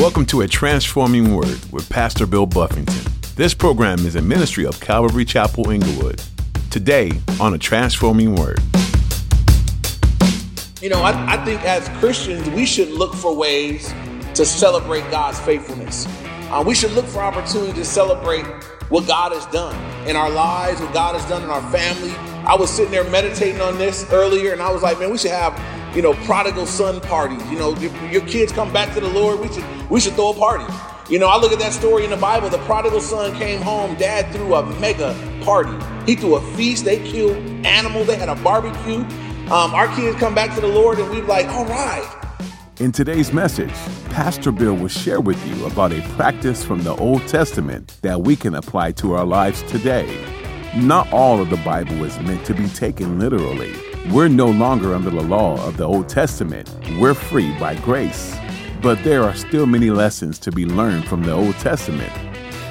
Welcome to A Transforming Word with Pastor Bill Buffington. This program is a ministry of Calvary Chapel Inglewood. Today on A Transforming Word. You know, I, I think as Christians, we should look for ways to celebrate God's faithfulness. Uh, we should look for opportunity to celebrate what God has done in our lives, what God has done in our family. I was sitting there meditating on this earlier, and I was like, man, we should have you know, prodigal son parties. You know, your, kids come back to the Lord. We should we should throw a party. You know, I look at that story in the Bible. The prodigal son came home. Dad threw a mega party. He threw a feast. They killed animals. They had a barbecue. Um, our kids come back to the Lord, and we're like, all right. In today's message, Pastor Bill will share with you about a practice from the Old Testament that we can apply to our lives today. Not all of the Bible is meant to be taken literally. We're no longer under the law of the Old Testament. We're free by grace. But there are still many lessons to be learned from the Old Testament.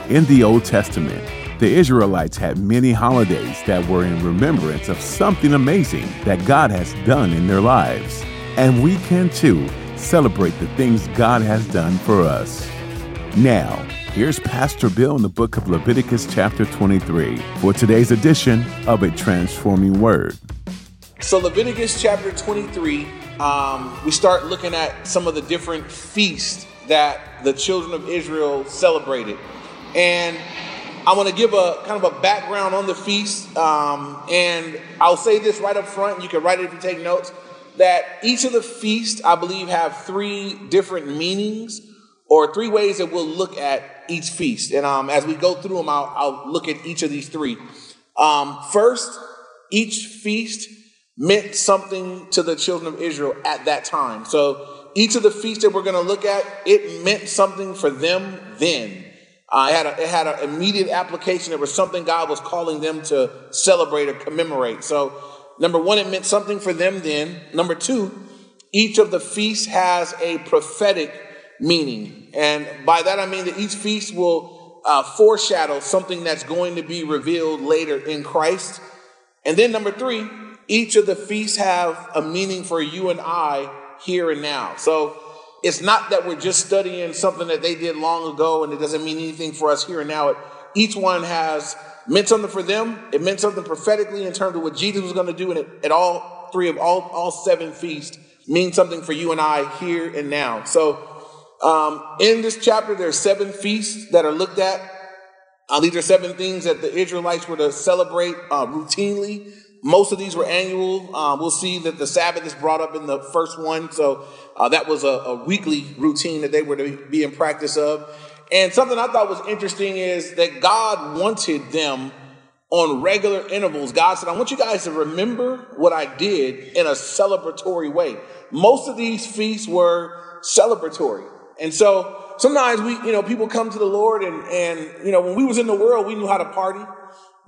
In the Old Testament, the Israelites had many holidays that were in remembrance of something amazing that God has done in their lives. And we can too celebrate the things God has done for us. Now, here's Pastor Bill in the book of Leviticus, chapter 23, for today's edition of A Transforming Word. So, Leviticus chapter 23, um, we start looking at some of the different feasts that the children of Israel celebrated. And I want to give a kind of a background on the feast. Um, and I'll say this right up front. You can write it if you take notes. That each of the feasts, I believe, have three different meanings or three ways that we'll look at each feast. And um, as we go through them, I'll, I'll, look at each of these three. Um, first, each feast meant something to the children of Israel at that time. So each of the feasts that we're going to look at, it meant something for them then. Uh, it had a, it had an immediate application. It was something God was calling them to celebrate or commemorate. So number one, it meant something for them then. Number two, each of the feasts has a prophetic meaning, and by that I mean that each feast will uh, foreshadow something that's going to be revealed later in Christ. And then number three, each of the feasts have a meaning for you and I here and now. So it's not that we're just studying something that they did long ago and it doesn't mean anything for us here and now. It, each one has meant something for them. It meant something prophetically in terms of what Jesus was going to do. And it, at all three of all, all seven feasts mean something for you and I here and now. So um, in this chapter, there are seven feasts that are looked at. Uh, these are seven things that the Israelites were to celebrate uh, routinely. Most of these were annual. Uh, we'll see that the Sabbath is brought up in the first one. So uh, that was a, a, weekly routine that they were to be in practice of. And something I thought was interesting is that God wanted them on regular intervals. God said, I want you guys to remember what I did in a celebratory way. Most of these feasts were celebratory. And so sometimes we, you know, people come to the Lord and, and, you know, when we was in the world, we knew how to party.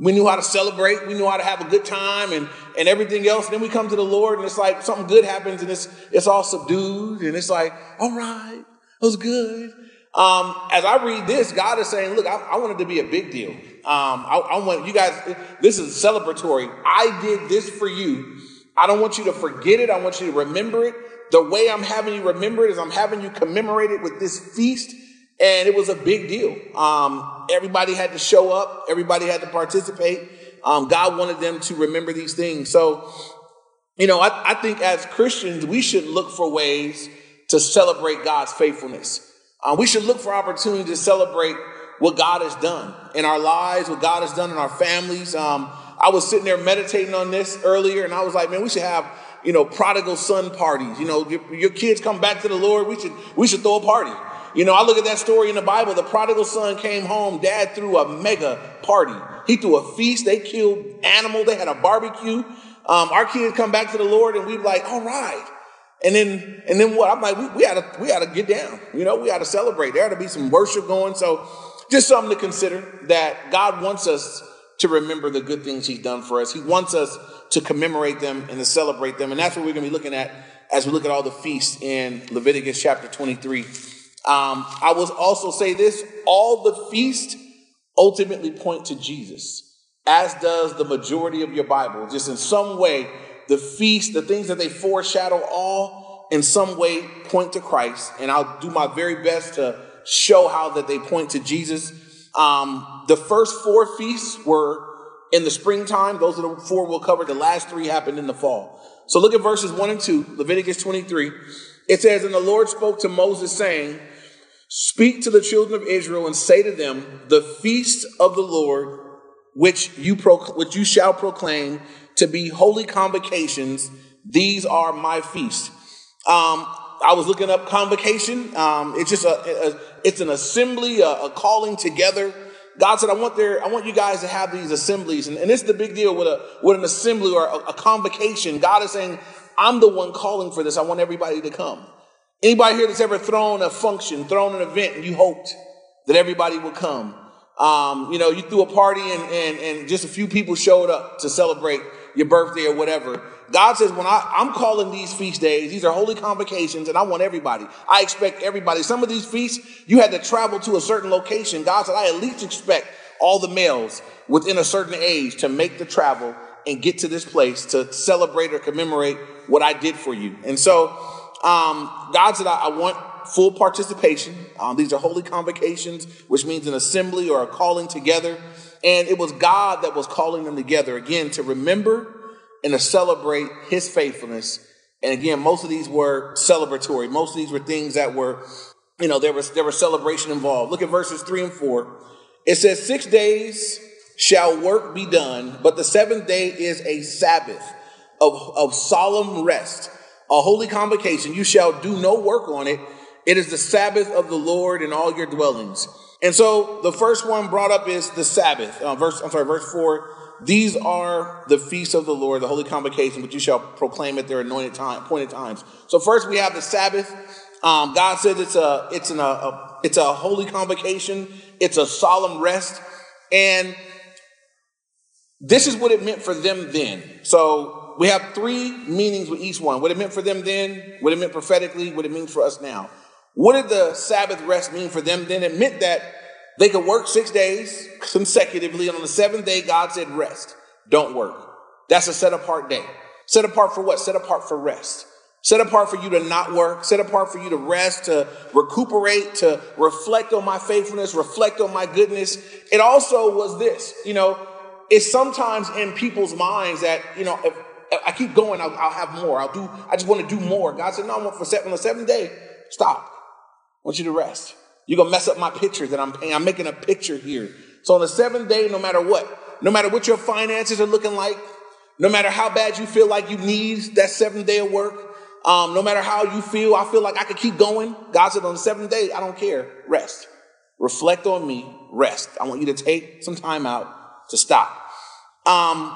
We knew how to celebrate. We knew how to have a good time and, and everything else. And then we come to the Lord and it's like something good happens and it's, it's all subdued. And it's like, all right, it was good. Um, as I read this, God is saying, look, I, I want it to be a big deal. Um, I, I want you guys, this is celebratory. I did this for you. I don't want you to forget it. I want you to remember it. The way I'm having you remember it is I'm having you commemorate it with this feast and it was a big deal. Um, everybody had to show up, everybody had to participate. Um, God wanted them to remember these things. So, you know, I, I think as Christians, we should look for ways to celebrate God's faithfulness. Uh, we should look for opportunities to celebrate what God has done in our lives, what God has done in our families. Um, I was sitting there meditating on this earlier, and I was like, man, we should have you know prodigal son parties. You know, your, your kids come back to the Lord. We should we should throw a party. You know, I look at that story in the Bible. The prodigal son came home. Dad threw a mega party. He threw a feast. They killed animals. They had a barbecue. Um, our kids come back to the Lord, and we like, all right. And then, and then what? I'm like, we, we to, we to get down. You know, we to celebrate. There had to be some worship going. So, just something to consider that God wants us to remember the good things He's done for us. He wants us to commemorate them and to celebrate them, and that's what we're to be looking at as we look at all the feasts in Leviticus chapter 23. Um, I will also say this all the feasts ultimately point to Jesus, as does the majority of your Bible. Just in some way, the feast, the things that they foreshadow, all in some way point to Christ, and I'll do my very best to show how that they point to Jesus. Um, the first four feasts were in the springtime. Those are the four we'll cover. The last three happened in the fall. So look at verses 1 and 2, Leviticus 23. It says, And the Lord spoke to Moses, saying, Speak to the children of Israel and say to them, The feast of the Lord, which you, which you shall proclaim to be holy convocations, these are my feasts. Um, I was looking up convocation. Um, it's just a, a, it's an assembly, a, a, calling together. God said, "I want there, I want you guys to have these assemblies," and, and this is the big deal with a with an assembly or a, a convocation. God is saying, "I'm the one calling for this. I want everybody to come." Anybody here that's ever thrown a function, thrown an event, and you hoped that everybody would come? Um, you know, you threw a party and, and, and just a few people showed up to celebrate your birthday or whatever. God says, when I, I'm calling these feast days, these are holy convocations, and I want everybody. I expect everybody. Some of these feasts, you had to travel to a certain location. God said, I at least expect all the males within a certain age to make the travel and get to this place to celebrate or commemorate what I did for you. And so, um, God said, I, I want full participation. Um, these are holy convocations, which means an assembly or a calling together. And it was God that was calling them together again to remember and to celebrate his faithfulness. And again, most of these were celebratory. Most of these were things that were, you know, there was there was celebration involved. Look at verses three and four. It says, Six days shall work be done, but the seventh day is a Sabbath of, of solemn rest, a holy convocation. You shall do no work on it. It is the Sabbath of the Lord in all your dwellings. And so the first one brought up is the Sabbath. Uh, verse, I'm sorry, verse four. These are the feasts of the Lord, the holy convocation, which you shall proclaim at their anointed time, appointed times. So first we have the Sabbath. Um, God says it's a it's an, a, a it's a holy convocation. It's a solemn rest, and this is what it meant for them then. So we have three meanings with each one. What it meant for them then, what it meant prophetically, what it means for us now. What did the Sabbath rest mean for them then? It meant that they could work six days consecutively, and on the seventh day, God said, rest. Don't work. That's a set apart day. Set apart for what? Set apart for rest. Set apart for you to not work, set apart for you to rest, to recuperate, to reflect on my faithfulness, reflect on my goodness. It also was this, you know, it's sometimes in people's minds that, you know, if, I keep going, I'll, I'll, have more. I'll do, I just want to do more. God said, no, I want for seven, on the seventh day, stop. I want you to rest. You're going to mess up my picture that I'm paying. I'm making a picture here. So on the seventh day, no matter what, no matter what your finances are looking like, no matter how bad you feel like you need that seventh day of work, um, no matter how you feel, I feel like I could keep going. God said on the seventh day, I don't care. Rest. Reflect on me. Rest. I want you to take some time out to stop. Um,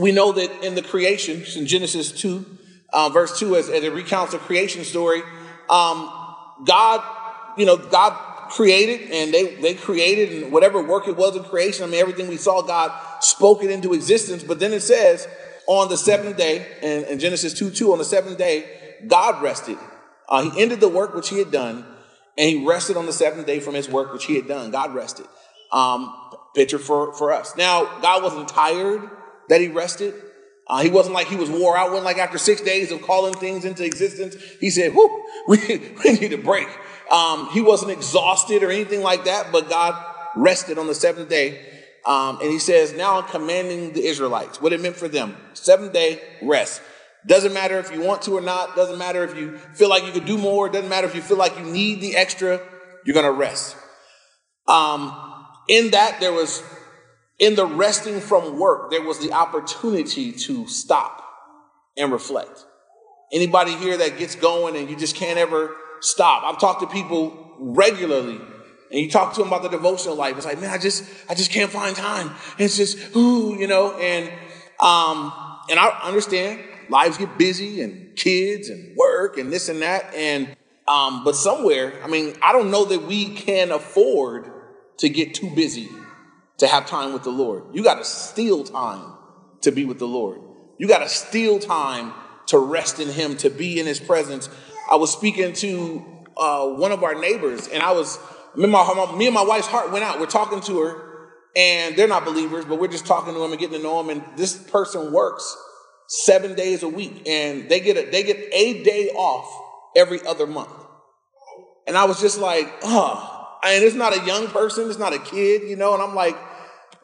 we know that in the creation, in Genesis 2, uh, verse 2, as, as, it recounts the creation story, um, God you know, God created and they, they created and whatever work it was in creation. I mean, everything we saw, God spoke it into existence. But then it says on the seventh day, in, in Genesis 2 2, on the seventh day, God rested. Uh, he ended the work which he had done and he rested on the seventh day from his work which he had done. God rested. Um, picture for, for us. Now, God wasn't tired that he rested. Uh, he wasn't like he was wore out. When like after six days of calling things into existence, he said, "Whoo, we, we need a break." Um, he wasn't exhausted or anything like that, but God rested on the seventh day. Um, and he says, Now I'm commanding the Israelites what it meant for them. Seventh day rest. Doesn't matter if you want to or not. Doesn't matter if you feel like you could do more. Doesn't matter if you feel like you need the extra. You're to rest. Um, in that, there was, in the resting from work, there was the opportunity to stop and reflect. Anybody here that gets going and you just can't ever stop. I've talked to people regularly and you talk to them about the devotional life. It's like, man, I just, I just can't find time. It's just, ooh, you know, and, um, and I understand lives get busy and kids and work and this and that. And, um, but somewhere, I mean, I don't know that we can afford to get too busy to have time with the Lord. You got to steal time to be with the Lord. You got to steal time to rest in Him, to be in His presence, I was speaking to uh, one of our neighbors, and I was me and, my, me and my wife's heart went out. We're talking to her, and they're not believers, but we're just talking to them and getting to know them. And this person works seven days a week, and they get a, they get a day off every other month. And I was just like, oh, and it's not a young person, it's not a kid, you know. And I'm like,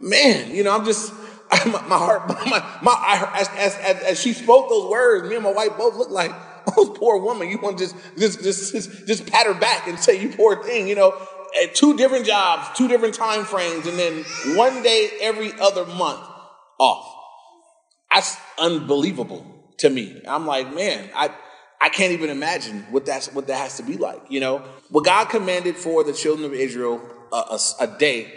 man, you know, I'm just my, my heart, my, my I, as, as, as, as she spoke those words, me and my wife both looked like, oh, poor woman. You want to just, just, just, just, just pat her back and say, you poor thing, you know. At two different jobs, two different time frames, and then one day every other month off. That's unbelievable to me. I'm like, man, I, I can't even imagine what that's what that has to be like. You know, what God commanded for the children of Israel a, a, a day,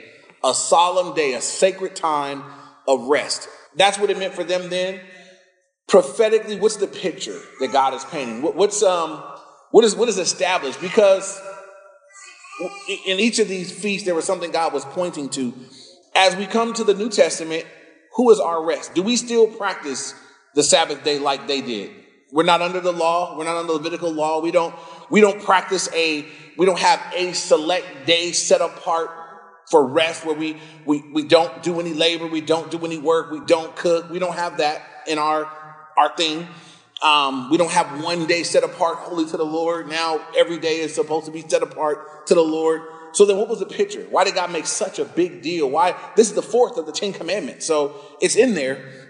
a solemn day, a sacred time of rest. That's what it meant for them then. Prophetically, what's the picture that God is painting? What, what's um, what is what is established? Because in each of these feasts, there was something God was pointing to. As we come to the New Testament, who is our rest? Do we still practice the Sabbath day like they did? We're not under the law. We're not under the Levitical law. We don't, we don't practice a, we don't have a select day set apart for rest where we, we, we don't do any labor. We don't do any work. We don't cook. We don't have that in our, our thing. Um, we don't have one day set apart holy to the Lord. Now every day is supposed to be set apart to the Lord. So then what was the picture? Why did God make such a big deal? Why? This is the fourth of the Ten Commandments. So it's in there.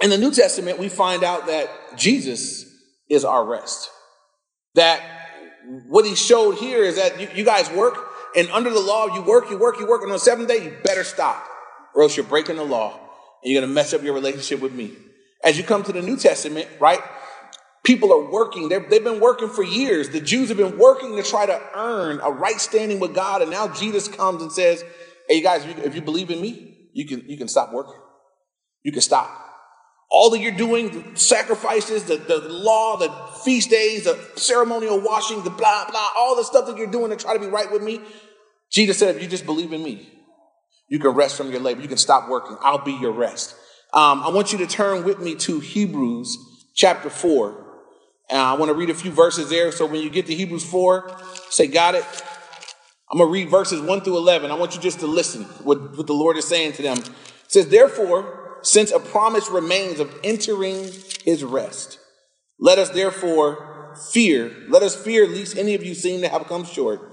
In the New Testament, we find out that Jesus is our rest. That what he showed here is that you, you guys work, and under the law, you work, you work, you work, and on the seventh day, you better stop, or else you're breaking the law, and you're going to mess up your relationship with me. As you come to the New Testament, right? People are working. they have been working for years. The Jews have been working to try to earn a right standing with God. And now Jesus comes and says, Hey, guys, if you believe in me, you can, you can stop working. You can stop all that you're doing, the sacrifices, the, the law, the feast days, the ceremonial washing, the blah, blah, all the stuff that you're doing to try to be right with me. Jesus said, if you just believe in me, you can rest from your labor. You can stop working. I'll be your rest. Um, I want you to turn with me to Hebrews chapter 4. And I want to read a few verses there. So when you get to Hebrews 4, say, Got it. I'm going to read verses 1 through 11. I want you just to listen what, what the Lord is saying to them. It says, Therefore, since a promise remains of entering his rest. Let us therefore fear, let us fear lest any of you seem to have come short.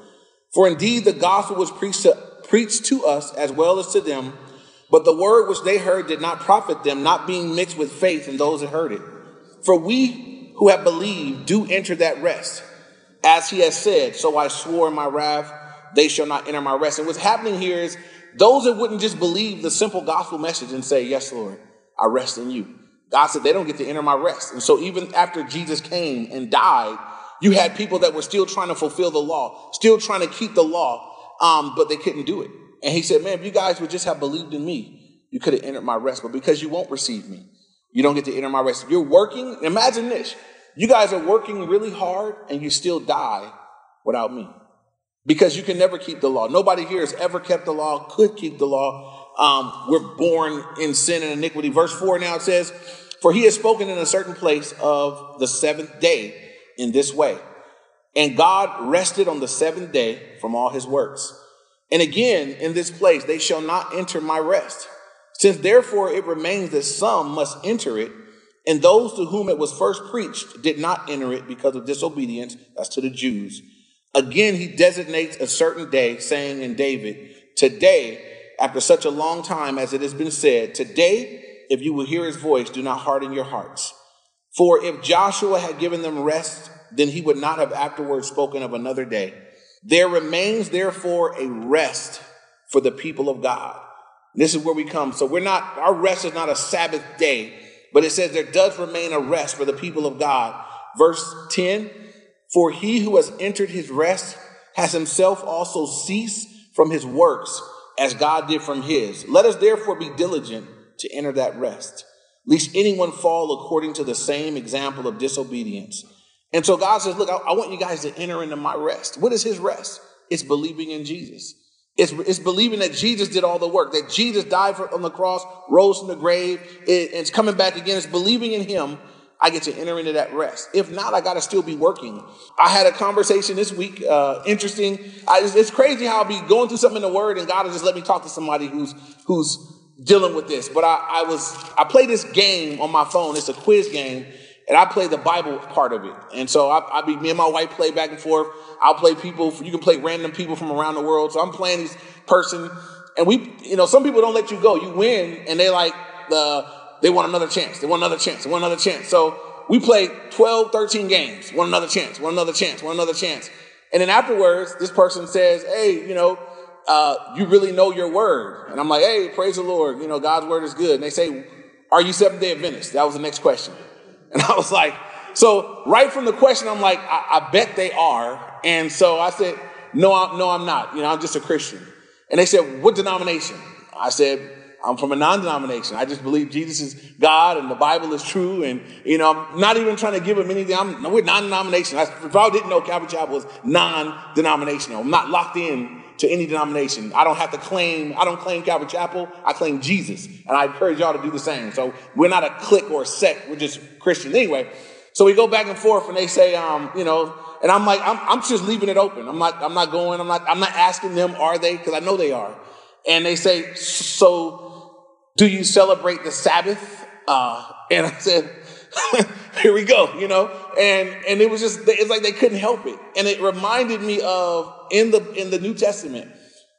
For indeed the gospel was preached to, preached to us as well as to them, but the word which they heard did not profit them, not being mixed with faith in those that heard it. For we who have believed do enter that rest. As he has said, so I swore in my wrath, they shall not enter my rest. And what's happening here is those that wouldn't just believe the simple gospel message and say, Yes, Lord, I rest in you. God said they don't get to enter my rest. And so even after Jesus came and died, you had people that were still trying to fulfill the law, still trying to keep the law, um, but they couldn't do it. And he said, Man, if you guys would just have believed in me, you could have entered my rest. But because you won't receive me, you don't get to enter my rest. You're working, imagine this. You guys are working really hard and you still die without me because you can never keep the law. Nobody here has ever kept the law, could keep the law. Um, we're born in sin and iniquity. Verse 4 now it says, For he has spoken in a certain place of the seventh day in this way. And God rested on the seventh day from all his works. And again, in this place, they shall not enter my rest. Since therefore it remains that some must enter it, and those to whom it was first preached did not enter it because of disobedience, as to the Jews. Again, he designates a certain day, saying in David, Today, after such a long time as it has been said, Today, if you will hear his voice, do not harden your hearts. For if Joshua had given them rest, then he would not have afterwards spoken of another day. There remains therefore a rest for the people of God. This is where we come. So we're not, our rest is not a Sabbath day, but it says there does remain a rest for the people of God. Verse 10 for he who has entered his rest has himself also ceased from his works as God did from his. Let us therefore be diligent to enter that rest, lest anyone fall according to the same example of disobedience. And so God says, Look, I, I want you guys to enter into my rest. What is his rest? It's believing in Jesus. It's, it's believing that Jesus did all the work, that Jesus died for, on the cross, rose from the grave, it, it's coming back again. It's believing in him I get to enter into that rest. If not, I got to still be working. I had a conversation this week, uh, interesting. I, it's, it's, crazy how I'll be going through something in the Word and God will just let me talk to somebody who's who's dealing with this, but I, I was I play this game on my phone. It's a quiz game, and I play the Bible part of it. And so I, I be me and my wife play back and forth. I'll play people. You can play random people from around the world. So I'm playing this person, and we, you know, some people don't let you go. You win, and they like the they want another chance. They want another chance. They want another chance. So we play 12, 13 games. Want another chance. Want another chance. Want another chance. And then afterwards, this person says, "Hey, you know." Uh, you really know your word. And I'm like, hey, praise the Lord. You know, God's word is good. And they say, are you Seventh day Adventist? That was the next question. And I was like, so right from the question, I'm like, I, I bet they are. And so I said, no, I'm, no, I'm not. You know, I'm just a Christian. And they said, what denomination? I said, I'm from a non-denomination. I just believe Jesus is God and the Bible is true. And, you know, I'm not even trying to give them anything. I'm, we're non-denomination. I probably didn't know Calvary Chapel was non-denominational. I'm not locked in to any denomination. I don't have to claim, I don't claim Calvary Chapel, I claim Jesus. And I encourage y'all to do the same. So we're not a clique or a sect, we're just Christians anyway. So we go back and forth and they say, um, you know, and I'm like, I'm, I'm just leaving it open. I'm not, I'm not going, I'm not, I'm not asking them, are they? Because I know they are. And they say, so do you celebrate the Sabbath? Uh, and I said, here we go, you know, and and it was just it's like they couldn't help it, and it reminded me of in the in the New Testament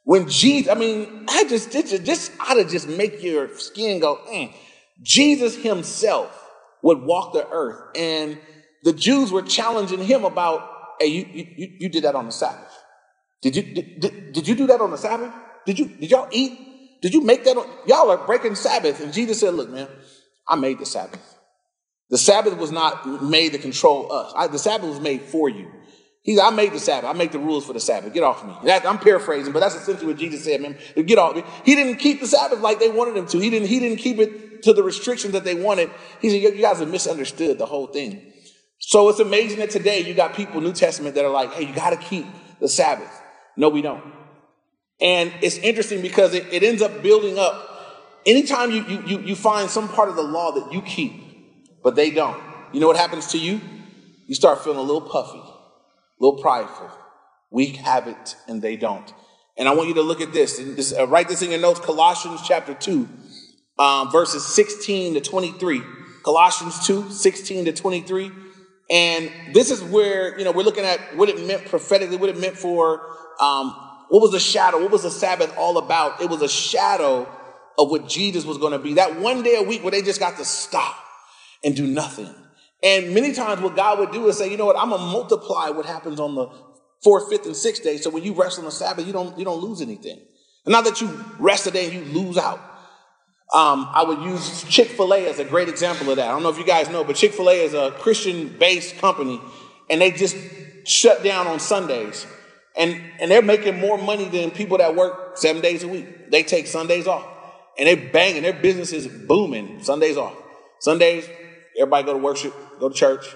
when Jesus. I mean, I just just just ought to just make your skin go. Mm. Jesus Himself would walk the earth, and the Jews were challenging Him about, "Hey, you you you did that on the Sabbath? Did you did, did, did you do that on the Sabbath? Did you did y'all eat? Did you make that? On, y'all are breaking Sabbath." And Jesus said, "Look, man, I made the Sabbath." The Sabbath was not made to control us. I, the Sabbath was made for you. He said, I made the Sabbath. I make the rules for the Sabbath. Get off me. That, I'm paraphrasing, but that's essentially what Jesus said, man. Get off me. He didn't keep the Sabbath like they wanted him to. He didn't, he didn't keep it to the restrictions that they wanted. He said, you guys have misunderstood the whole thing. So it's amazing that today you got people, New Testament, that are like, hey, you got to keep the Sabbath. No, we don't. And it's interesting because it, it ends up building up. Anytime you, you, you find some part of the law that you keep, but they don't. You know what happens to you? You start feeling a little puffy, a little prideful. We have it and they don't. And I want you to look at this uh, write this in your notes Colossians chapter 2, um, verses 16 to 23. Colossians 2, 16 to 23. And this is where, you know, we're looking at what it meant prophetically, what it meant for, um, what was the shadow, what was the Sabbath all about? It was a shadow of what Jesus was going to be. That one day a week where they just got to stop and do nothing. And many times what God would do is say, you know what, I'm gonna multiply what happens on the fourth, fifth, and sixth day. So when you rest on the Sabbath, you don't you don't lose anything. And not that you rest a day you lose out. Um, I would use Chick fil A as a great example of that. I don't know if you guys know, but Chick fil A is a Christian based company, and they just shut down on Sundays. And, and they're making more money than people that work seven days a week. They take Sundays off, and they're banging. Their business is booming Sundays off. Sundays, Everybody go to worship, go to church,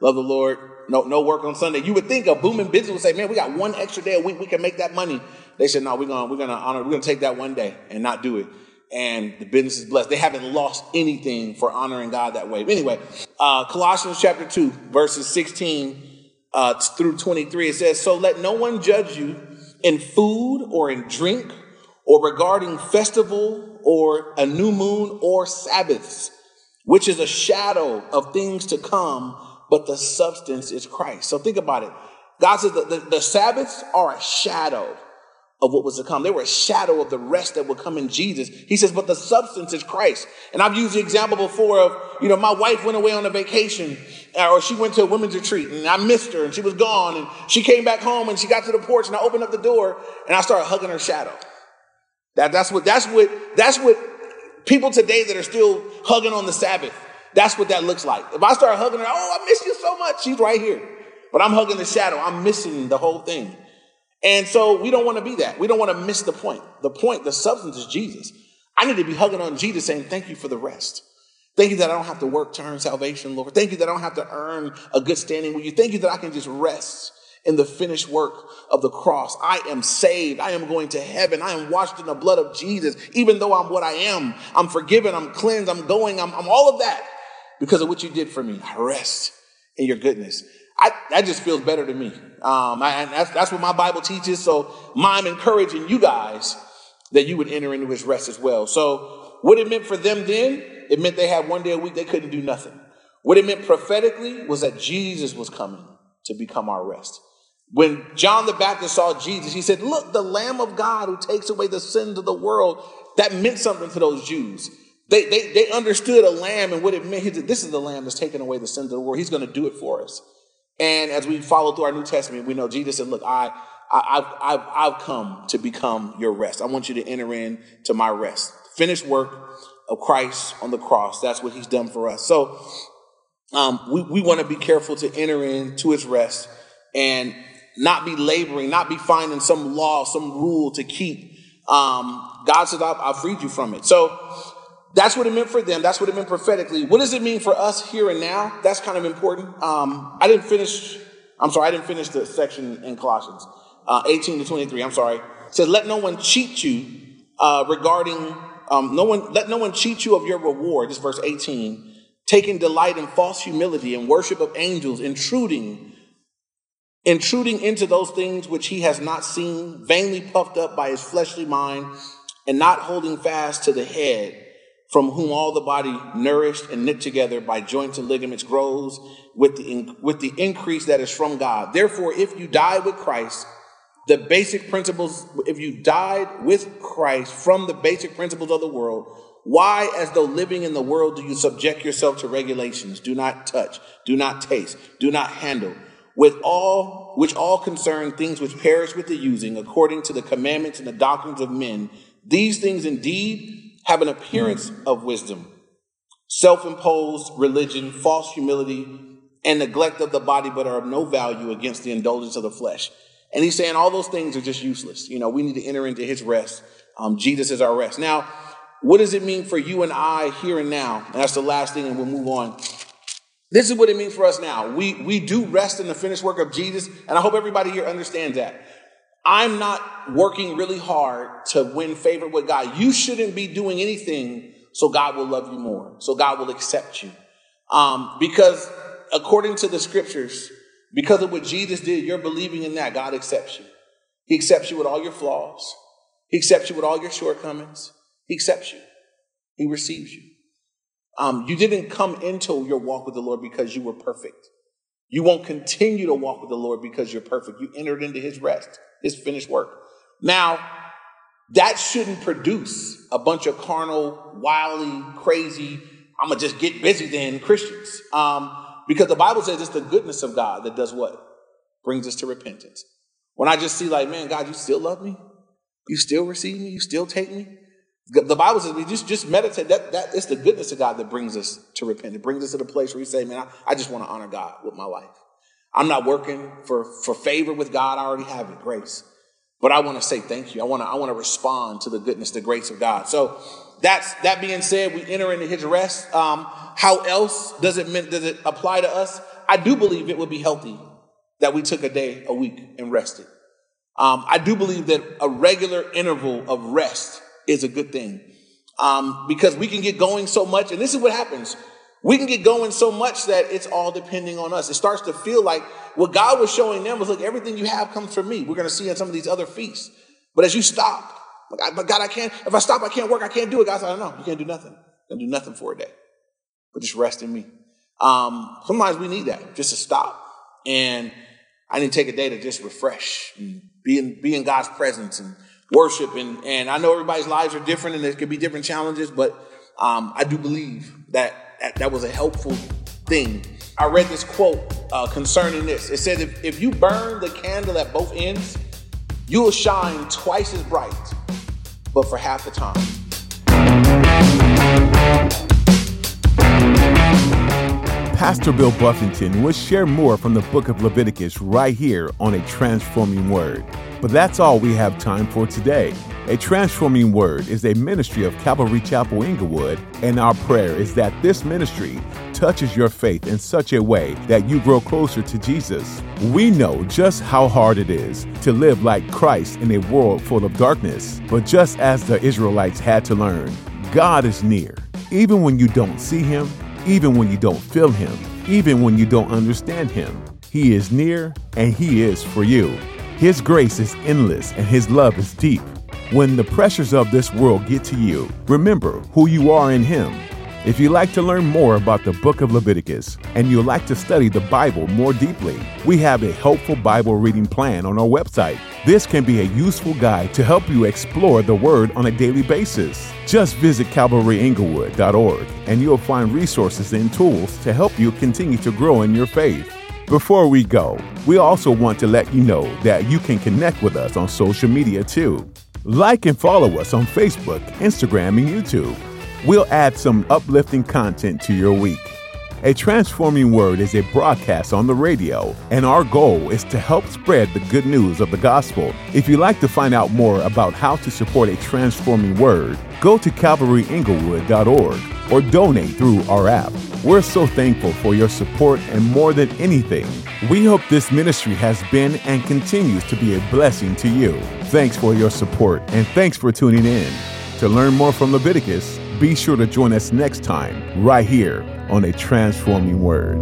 love the Lord. No, no work on Sunday. You would think a booming business would say, "Man, we got one extra day a week. We can make that money." They said, "No, we're gonna we're gonna honor. We're gonna take that one day and not do it." And the business is blessed. They haven't lost anything for honoring God that way. Anyway, uh, Colossians chapter two, verses sixteen uh, through twenty-three, it says, "So let no one judge you in food or in drink." Or regarding festival or a new moon or Sabbaths, which is a shadow of things to come, but the substance is Christ. So think about it. God says the, the, the Sabbaths are a shadow of what was to come. They were a shadow of the rest that would come in Jesus. He says, but the substance is Christ. And I've used the example before of, you know, my wife went away on a vacation uh, or she went to a women's retreat and I missed her and she was gone and she came back home and she got to the porch and I opened up the door and I started hugging her shadow. That, that's what, that's what, that's what People today that are still hugging on the Sabbath, that's what that looks like. If I start hugging her, oh, I miss you so much, she's right here. But I'm hugging the shadow, I'm missing the whole thing. And so we don't want to be that. We don't want to miss the point. The point, the substance is Jesus. I need to be hugging on Jesus saying, Thank you for the rest. Thank you that I don't have to work to earn salvation, Lord. Thank you that I don't have to earn a good standing with you. Thank you that I can just rest in the finished work of the cross. I am saved. I am going to heaven. I am washed in the blood of Jesus. Even though I'm what I am, I'm forgiven. I'm cleansed. I'm going. I'm, I'm all of that because of what you did for me. I rest in your goodness. I, that just feels better to me. Um, I, and that's, that's what my Bible teaches. So I'm encouraging you guys that you would enter into his rest as well. So what it meant for them then, it meant they had one day a week they couldn't do nothing. What it meant prophetically was that Jesus was coming to become our rest. When John the Baptist saw Jesus, he said, Look, the Lamb of God who takes away the sins of the world. That meant something to those Jews. They, they, they understood a lamb and what it meant. He said, This is the lamb that's taking away the sins of the world. He's going to do it for us. And as we follow through our New Testament, we know Jesus said, Look, I, I, have I've, I've come to become your rest. I want you to enter in to my rest. Finished work of Christ on the cross. That's what he's done for us. So um, we, we want to be careful to enter into his rest and not be laboring, not be finding some law, some rule to keep. Um, God says, I've, I've freed you from it. So that's what it meant for them. That's what it meant prophetically. What does it mean for us here and now? That's kind of important. Um, I didn't finish, I'm sorry, I didn't finish the section in Colossians uh, 18 to 23. I'm sorry. It says, let no one cheat you uh, regarding, um, no one, let no one cheat you of your reward. This verse 18. Taking delight in false humility and worship of angels, intruding intruding into those things which he has not seen, vainly puffed up by his fleshly mind, and not holding fast to the head, from whom all the body, nourished and knit together by joints and ligaments, grows with the, with the increase that is from God. Therefore, if you die with Christ, the basic principles, if you died with Christ from the basic principles of the world, why, as though living in the world, do you subject yourself to regulations? Do not touch, do not taste, do not handle with all which all concern things which perish with the using, according to the commandments and the doctrines of men. These things indeed have an appearance of wisdom, self-imposed religion, false humility, and neglect of the body, but are of no value against the indulgence of the flesh. And he's saying all those things are just useless. You know, we need to enter into his rest. Um, Jesus is our rest. Now, what does it mean for you and I here and now? And that's the last thing, and we'll move on. This is what it means for us now. We, we do rest in the finished work of Jesus, and I hope everybody here understands that. I'm not working really hard to win favor with God. You shouldn't be doing anything so God will love you more, so God will accept you. Um, because according to the scriptures, because of what Jesus did, you're believing in that, God accepts you. He accepts you with all your flaws, He accepts you with all your shortcomings, He accepts you, He receives you. Um, you didn't come into your walk with the Lord because you were perfect. You won't continue to walk with the Lord because you're perfect. You entered into his rest, his finished work. Now, that shouldn't produce a bunch of carnal, wildly, crazy, I'm going to just get busy then Christians. Um, because the Bible says it's the goodness of God that does what? Brings us to repentance. When I just see, like, man, God, you still love me? You still receive me? You still take me? The Bible says we just, just meditate. That, that it's the goodness of God that brings us to repent. It brings us to the place where we say, man, I, I just want to honor God with my life. I'm not working for, for favor with God. I already have it, grace. But I want to say thank you. I want to, I want to respond to the goodness, the grace of God. So that's, that being said, we enter into his rest. Um, how else does it, does it apply to us? I do believe it would be healthy that we took a day a week and rested. Um, I do believe that a regular interval of rest is a good thing. Um, because we can get going so much, and this is what happens. We can get going so much that it's all depending on us. It starts to feel like what God was showing them was, look, everything you have comes from me. We're going to see in some of these other feasts. But as you stop, like, but God, I can't, if I stop, I can't work, I can't do it. God said, I don't know, you can't do nothing. Can do nothing for a day, but just rest in me. Um, sometimes we need that, just to stop. And I need to take a day to just refresh and be in, be in God's presence and worship. And, and I know everybody's lives are different and there could be different challenges, but um, I do believe that, that that was a helpful thing. I read this quote uh, concerning this. It said, if, if you burn the candle at both ends, you will shine twice as bright, but for half the time. Pastor Bill Buffington will share more from the book of Leviticus right here on A Transforming Word. But that's all we have time for today. A Transforming Word is a ministry of Calvary Chapel Inglewood, and our prayer is that this ministry touches your faith in such a way that you grow closer to Jesus. We know just how hard it is to live like Christ in a world full of darkness, but just as the Israelites had to learn, God is near, even when you don't see Him, even when you don't feel Him, even when you don't understand Him. He is near and He is for you. His grace is endless and His love is deep. When the pressures of this world get to you, remember who you are in Him. If you'd like to learn more about the book of Leviticus and you'd like to study the Bible more deeply, we have a helpful Bible reading plan on our website. This can be a useful guide to help you explore the Word on a daily basis. Just visit CalvaryInglewood.org and you'll find resources and tools to help you continue to grow in your faith. Before we go, we also want to let you know that you can connect with us on social media too. Like and follow us on Facebook, Instagram, and YouTube. We'll add some uplifting content to your week. A Transforming Word is a broadcast on the radio, and our goal is to help spread the good news of the gospel. If you'd like to find out more about how to support a transforming word, go to calvaryinglewood.org or donate through our app. We're so thankful for your support, and more than anything, we hope this ministry has been and continues to be a blessing to you. Thanks for your support, and thanks for tuning in. To learn more from Leviticus, be sure to join us next time, right here on A Transforming Word.